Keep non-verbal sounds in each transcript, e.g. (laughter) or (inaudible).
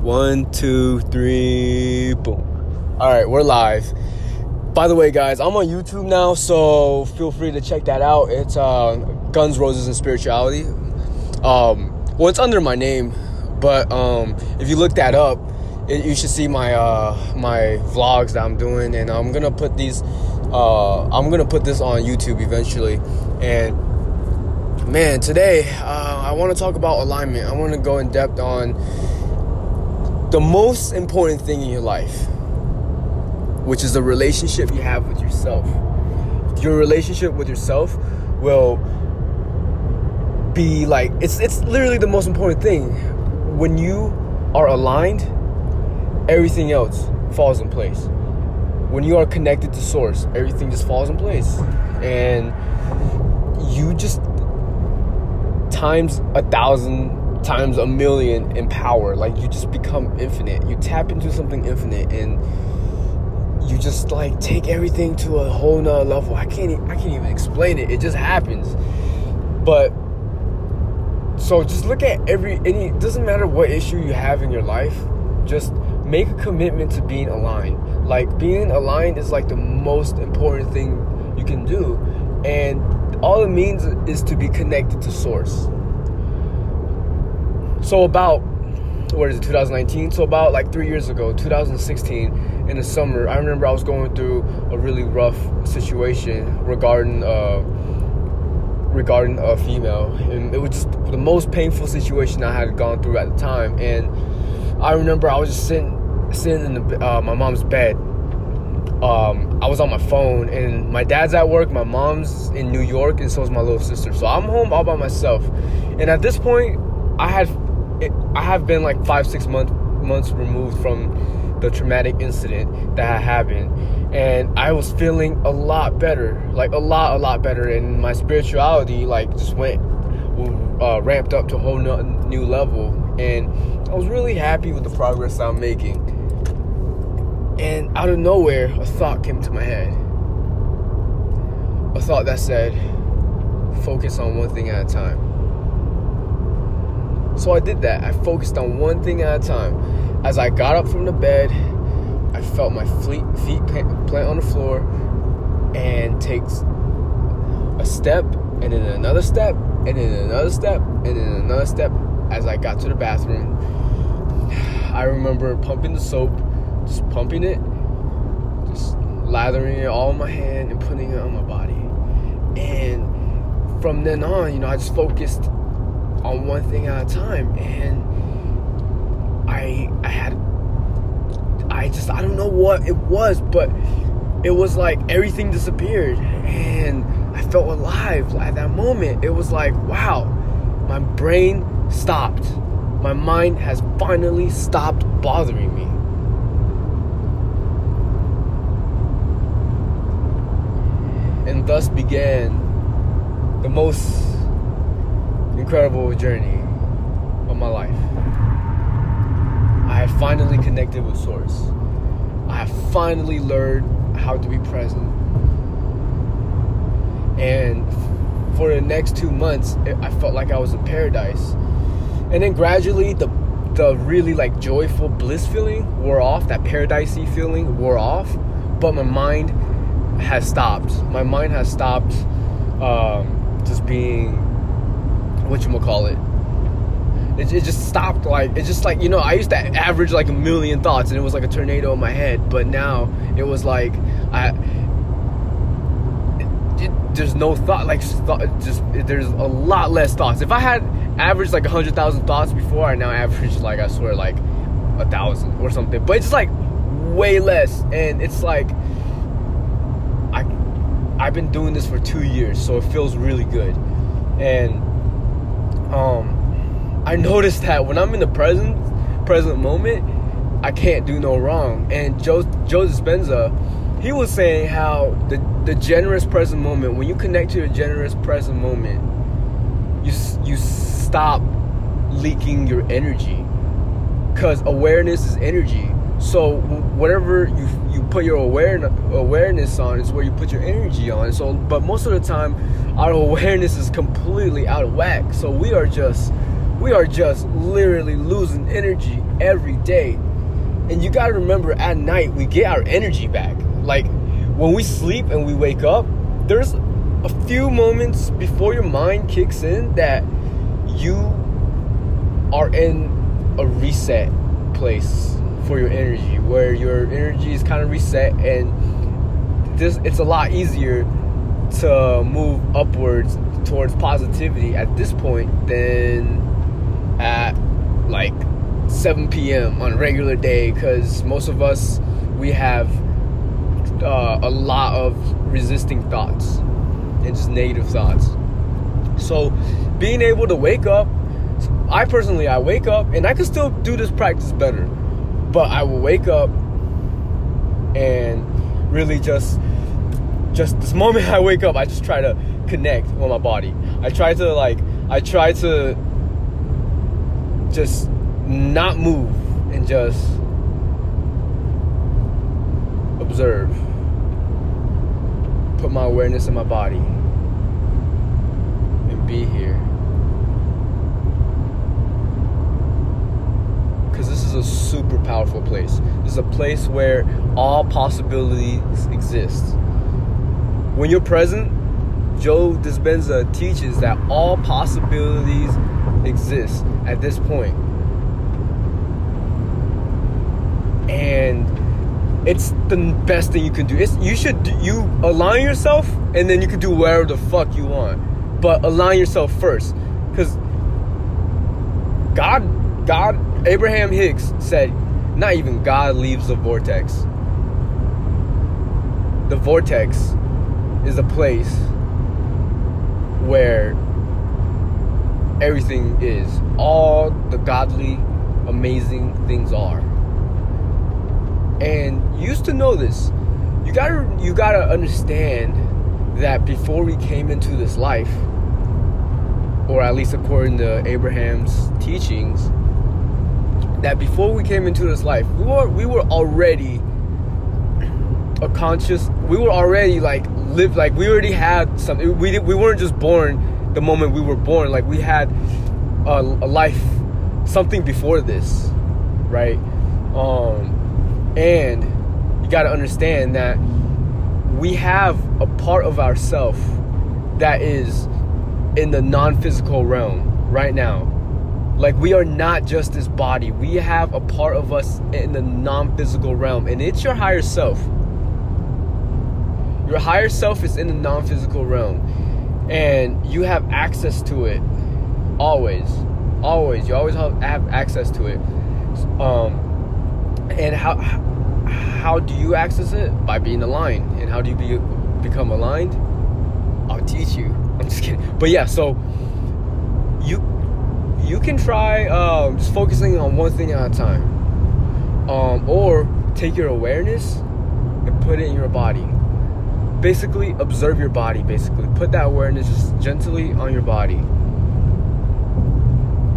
One, two, three, boom. All right, we're live. By the way, guys, I'm on YouTube now, so feel free to check that out. It's uh, Guns, Roses, and Spirituality. Um, well, it's under my name, but um, if you look that up, it, you should see my uh, my vlogs that I'm doing, and I'm gonna put these. Uh, I'm gonna put this on YouTube eventually, and man, today uh, I want to talk about alignment. I want to go in depth on the most important thing in your life, which is the relationship you have with yourself. Your relationship with yourself will be like it's it's literally the most important thing. When you are aligned, everything else falls in place. When you are connected to source, everything just falls in place. And you just times a thousand times a million in power. Like you just become infinite. You tap into something infinite and you just like take everything to a whole nother level. I can't I can't even explain it. It just happens. But so just look at every any doesn't matter what issue you have in your life, just make a commitment to being aligned. Like being aligned is like the most important thing you can do. And all it means is to be connected to source so about what is it 2019 so about like three years ago 2016 in the summer i remember i was going through a really rough situation regarding uh regarding a female and it was just the most painful situation i had gone through at the time and i remember i was just sitting sitting in the, uh, my mom's bed um, I was on my phone, and my dad's at work, my mom's in New York, and so is my little sister. So I'm home all by myself. And at this point, I had it, I have been like five, six months months removed from the traumatic incident that happened, and I was feeling a lot better, like a lot, a lot better, and my spirituality like just went uh, ramped up to a whole new level, and I was really happy with the progress I'm making. And out of nowhere, a thought came to my head. A thought that said, focus on one thing at a time. So I did that. I focused on one thing at a time. As I got up from the bed, I felt my feet, plant on the floor and takes a step and then another step and then another step and then another step as I got to the bathroom. I remember pumping the soap, just pumping it, just lathering it all in my hand and putting it on my body. And from then on, you know, I just focused on one thing at a time and I I had I just I don't know what it was but it was like everything disappeared and I felt alive at that moment. It was like wow my brain stopped. My mind has finally stopped bothering me. And thus began the most incredible journey of my life. I have finally connected with Source. I have finally learned how to be present. And for the next two months, I felt like I was in paradise. And then gradually, the the really like joyful bliss feeling wore off. That paradisey feeling wore off, but my mind has stopped. My mind has stopped um, just being what you call it. It, it just stopped like it's just like you know I used to average like a million thoughts and it was like a tornado in my head but now it was like I it, there's no thought like just there's a lot less thoughts if I had averaged like a hundred thousand thoughts before I now average like I swear like a thousand or something but it's like way less and it's like I I've been doing this for two years so it feels really good and um, I noticed that when I'm in the present present moment, I can't do no wrong. And Joe Joe Dispenza, he was saying how the the generous present moment, when you connect to the generous present moment, you you stop leaking your energy, because awareness is energy. So whatever you you put your awareness awareness on it's where you put your energy on. So, but most of the time, our awareness is completely out of whack. So we are just we are just literally losing energy every day. And you gotta remember at night we get our energy back. Like when we sleep and we wake up, there's a few moments before your mind kicks in that you are in a reset place for your energy where your energy is kind of reset and this it's a lot easier to move upwards towards positivity at this point than at like 7 p.m. on a regular day because most of us we have uh, a lot of resisting thoughts and just negative thoughts. So being able to wake up, I personally I wake up and I can still do this practice better, but I will wake up and really just just this moment (laughs) I wake up, I just try to connect with my body. I try to like I try to just not move and just observe. Put my awareness in my body and be here. Because this is a super powerful place. This is a place where all possibilities exist. When you're present, Joe Dispenza teaches that all possibilities exist at this point. And it's the best thing you can do. It's, you should you align yourself, and then you can do whatever the fuck you want. But align yourself first, because God, God, Abraham Hicks said, not even God leaves the vortex. The vortex is a place where everything is. All the godly, amazing things are and you used to know this. You gotta you gotta understand that before we came into this life, or at least according to Abraham's teachings, that before we came into this life, we were we were already a conscious. We were already like lived like we already had something. We we weren't just born the moment we were born. Like we had a, a life, something before this, right? Um, and you got to understand that we have a part of ourself that is in the non-physical realm right now. Like we are not just this body. We have a part of us in the non-physical realm and it's your higher self. Your higher self is in the non-physical realm and you have access to it always. Always. You always have access to it. Um and how how do you access it? By being aligned. And how do you be, become aligned? I'll teach you. (laughs) I'm just kidding. But yeah, so you you can try um, just focusing on one thing at a time, um, or take your awareness and put it in your body. Basically, observe your body. Basically, put that awareness just gently on your body,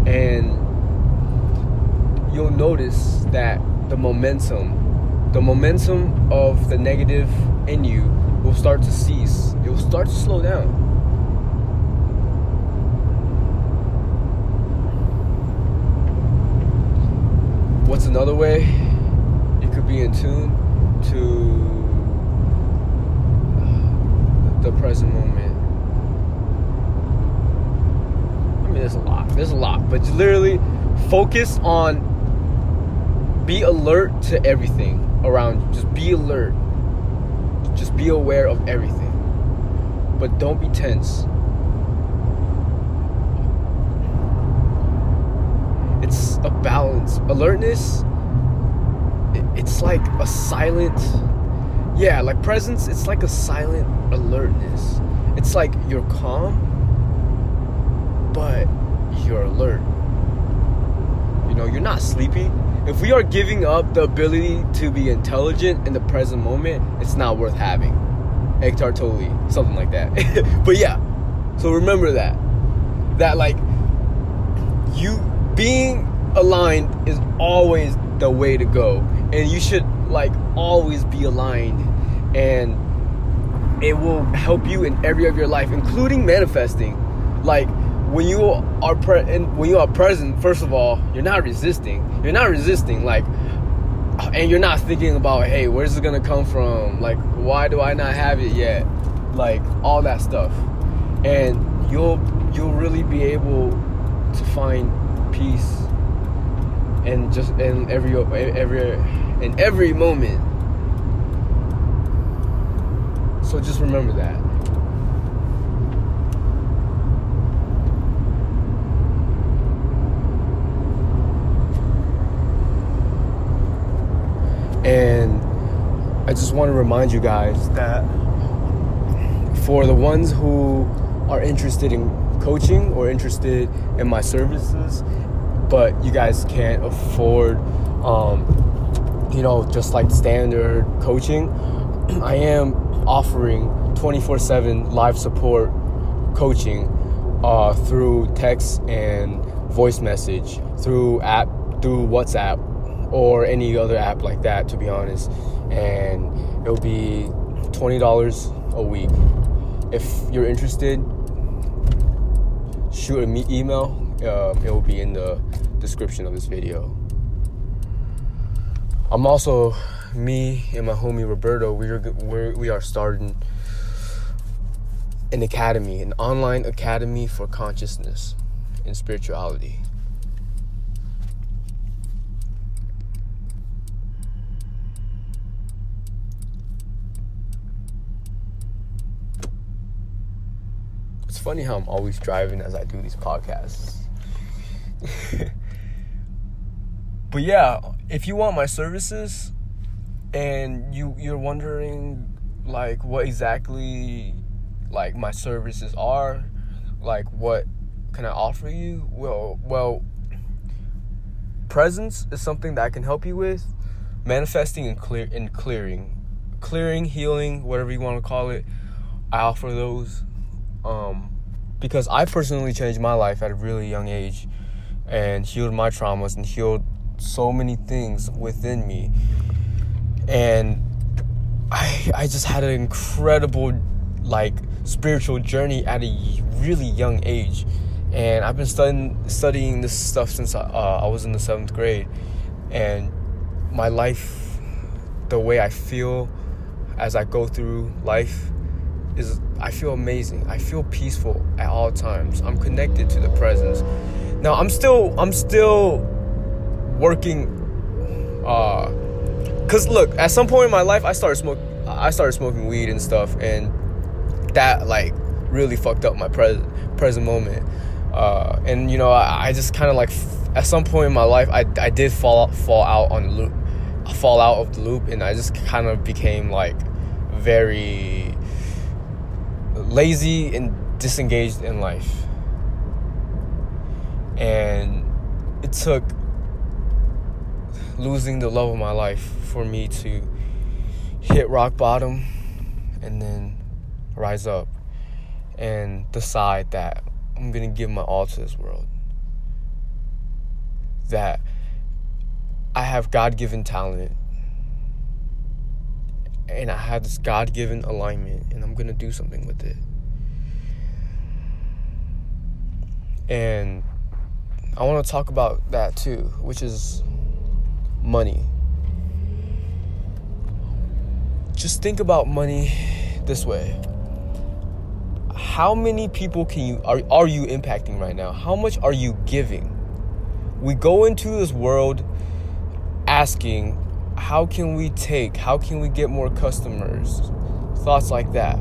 and you'll notice that the momentum the momentum of the negative in you will start to cease. It will start to slow down. What's another way? You could be in tune to uh, the present moment. I mean, there's a lot. There's a lot. But literally focus on be alert to everything around you. Just be alert. Just be aware of everything. But don't be tense. It's a balance. Alertness, it's like a silent, yeah, like presence, it's like a silent alertness. It's like you're calm, but you're alert. You know, you're not sleepy, if we are giving up the ability to be intelligent in the present moment, it's not worth having. Eckhart Tolle, something like that. (laughs) but yeah, so remember that. That like you being aligned is always the way to go. And you should like always be aligned and it will help you in every of your life, including manifesting. Like when you are pre- when you are present, first of all, you're not resisting. You're not resisting, like, and you're not thinking about, hey, where's it gonna come from? Like, why do I not have it yet? Like all that stuff, and you'll you'll really be able to find peace and just in every every in every moment. So just remember that. And I just want to remind you guys that for the ones who are interested in coaching or interested in my services, but you guys can't afford, um, you know, just like standard coaching, (clears throat) I am offering 24 7 live support coaching uh, through text and voice message, through app, through WhatsApp, or any other app like that, to be honest. And it'll be $20 a week. If you're interested, shoot me email. Uh, it will be in the description of this video. I'm also me and my homie Roberto. We are we're, we are starting an academy, an online academy for consciousness and spirituality. Funny how I'm always driving as I do these podcasts. (laughs) but yeah, if you want my services and you you're wondering like what exactly like my services are, like what can I offer you? Well, well presence is something that I can help you with. Manifesting and clear and clearing. Clearing, healing, whatever you want to call it. I offer those um, because I personally changed my life at a really young age and healed my traumas and healed so many things within me. And I I just had an incredible like spiritual journey at a really young age. And I've been studying studying this stuff since I, uh, I was in the seventh grade, and my life, the way I feel as I go through life, is I feel amazing. I feel peaceful at all times. I'm connected to the presence. Now I'm still I'm still working uh cuz look, at some point in my life I started smoke I started smoking weed and stuff and that like really fucked up my present present moment. Uh and you know, I, I just kind of like at some point in my life I I did fall fall out on the loop fall out of the loop and I just kind of became like very lazy and disengaged in life. And it took losing the love of my life for me to hit rock bottom and then rise up and decide that I'm going to give my all to this world. That I have God given talent and I have this God given alignment, and I'm gonna do something with it. And I want to talk about that too, which is money. Just think about money this way. How many people can you are, are you impacting right now? How much are you giving? We go into this world asking how can we take, how can we get more customers? Thoughts like that.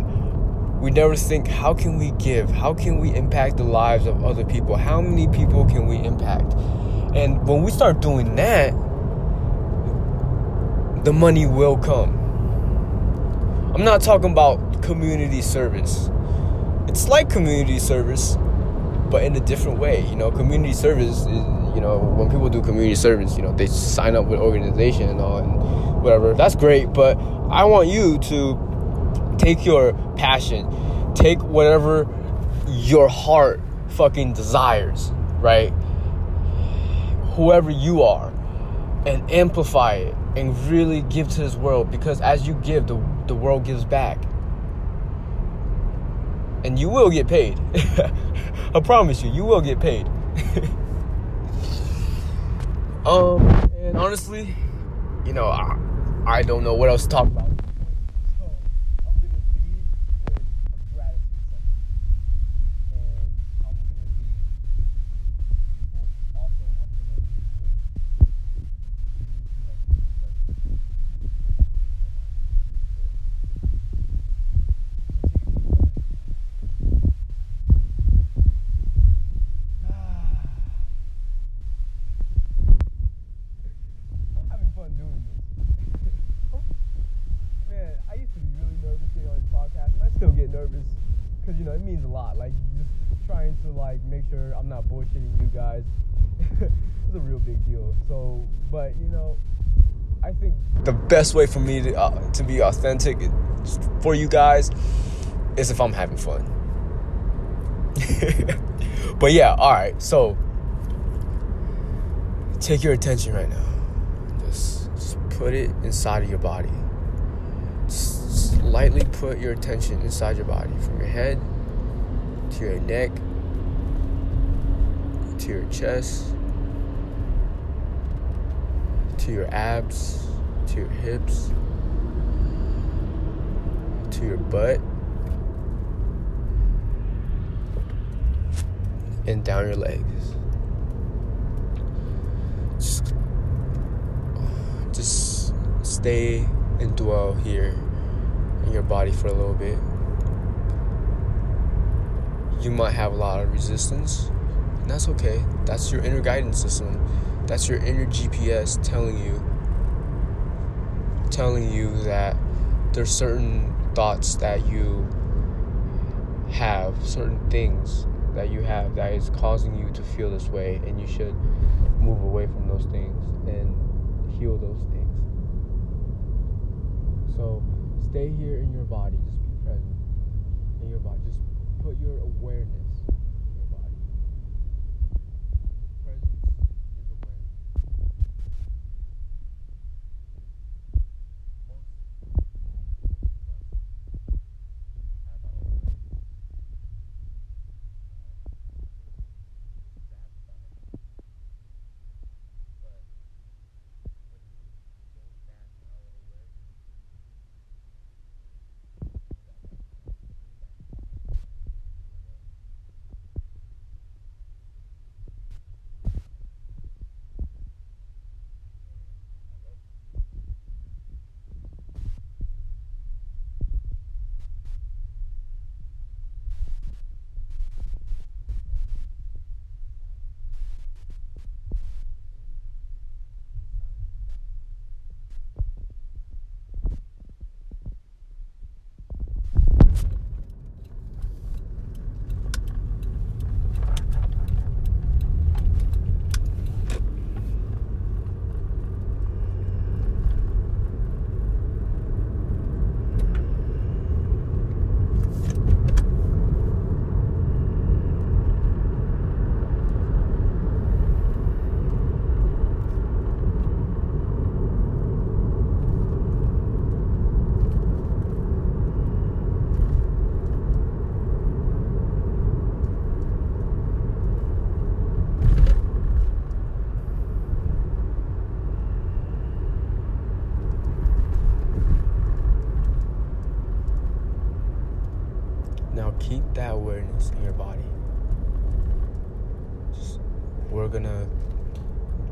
We never think, how can we give? How can we impact the lives of other people? How many people can we impact? And when we start doing that, the money will come. I'm not talking about community service. It's like community service, but in a different way. You know, community service is, you know, when people do community service, you know, they sign up with organization and all and whatever. That's great, but I want you to take your passion, take whatever your heart fucking desires, right? Whoever you are, and amplify it and really give to this world because as you give, the, the world gives back. and you will get paid. (laughs) I promise you, you will get paid. (laughs) um, and honestly, you know, I, I don't know what else to talk about. Because you know it means a lot. Like just trying to like make sure I'm not bullshitting you guys. (laughs) it's a real big deal. So, but you know, I think the best way for me to uh, to be authentic for you guys is if I'm having fun. (laughs) but yeah, all right. So take your attention right now. Just, just put it inside of your body lightly put your attention inside your body from your head to your neck to your chest to your abs to your hips to your butt and down your legs. Just, just stay and dwell here your body for a little bit. You might have a lot of resistance, and that's okay. That's your inner guidance system. That's your inner GPS telling you telling you that there's certain thoughts that you have, certain things that you have that is causing you to feel this way and you should move away from those things and heal those things. So stay here in your body. Just be present in your body. Just put your awareness in your body. Presence is awareness. Most, most of us have our awareness. Now keep that awareness in your body. Just, we're gonna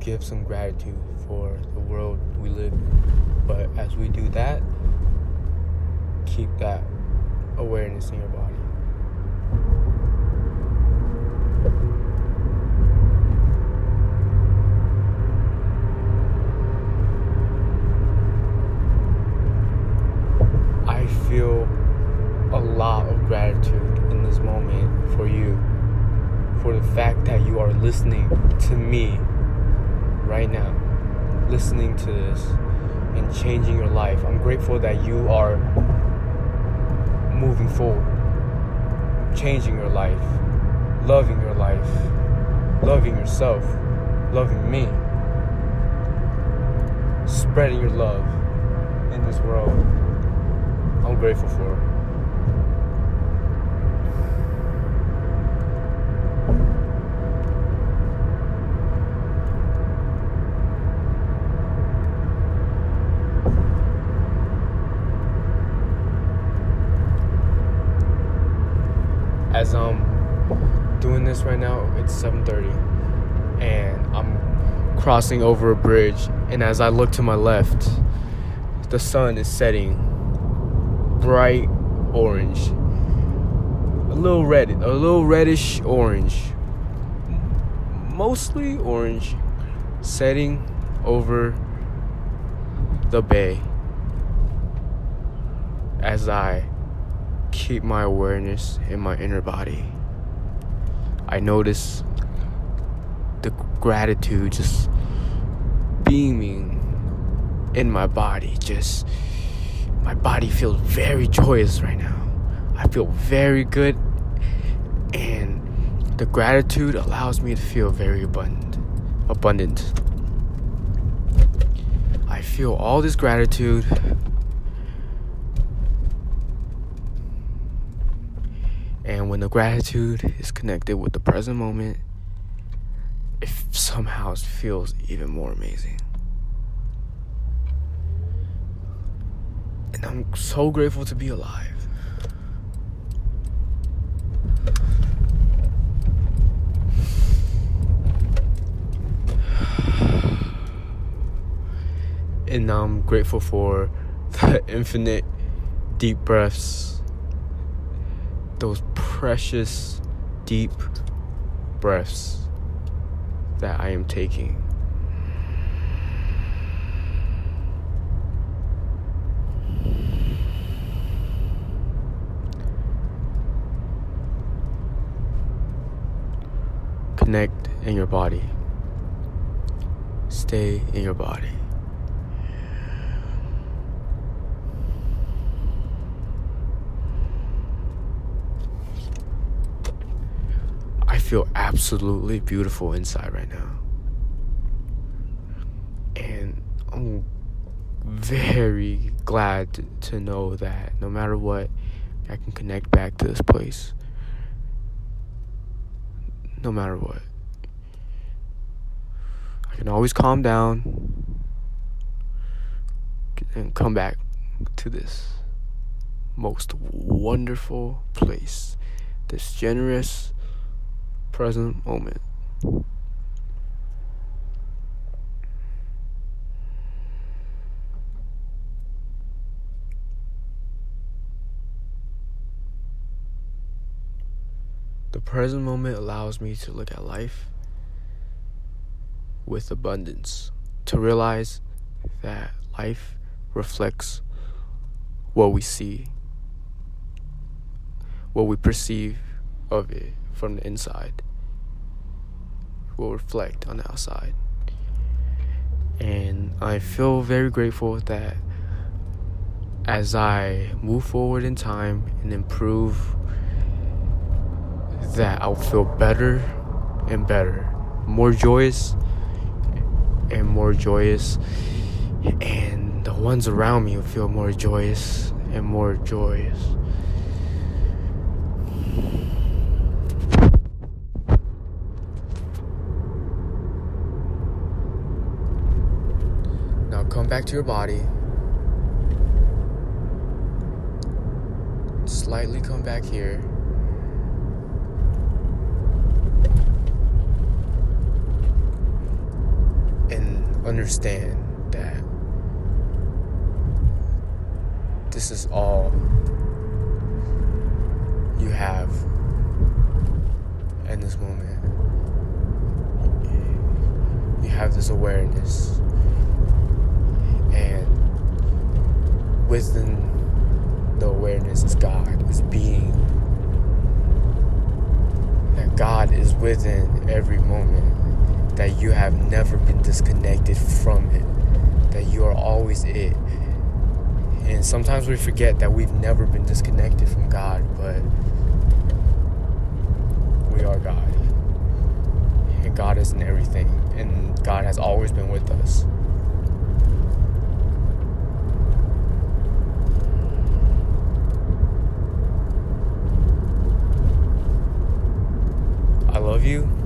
give some gratitude for the world we live in. But as we do that, keep that awareness in your body. I feel a lot of gratitude in this moment for you, for the fact that you are listening to me right now, listening to this and changing your life. I'm grateful that you are moving forward, changing your life, loving your life, loving yourself, loving me, spreading your love in this world. I'm grateful for it. this right now, it's 7:30, and I'm crossing over a bridge. And as I look to my left, the sun is setting, bright orange, a little red, a little reddish orange, mostly orange, setting over the bay as I keep my awareness in my inner body. I notice gratitude just beaming in my body. Just my body feels very joyous right now. I feel very good, and the gratitude allows me to feel very abundant. Abundant. I feel all this gratitude And when the gratitude is connected with the present moment, it somehow it feels even more amazing. And I'm so grateful to be alive. And I'm grateful for the (laughs) infinite deep breaths those precious, deep breaths that I am taking. Connect in your body. Stay in your body. Feel absolutely beautiful inside right now. And I'm very glad to, know that no matter what, I can connect back to this place. No matter what. I can always calm down and come back to this most wonderful place. This generous, present moment. The present moment allows me to look at life with abundance, to realize that life reflects what we see, what we perceive of it from the inside will reflect on the outside. And I feel very grateful that as I move forward in time and improve, that I'll feel better and better, more joyous and more joyous, and the ones around me will feel more joyous and more joyous. come back to your body. Slightly come back here. And understand that this is all you have in this moment. You have this awareness within the awareness is God, is being. That God is within every moment. That you have never been disconnected from it. That you are always it. And sometimes we forget that we've never been disconnected from God, but we are God. And God is in everything. And God has always been with us. you.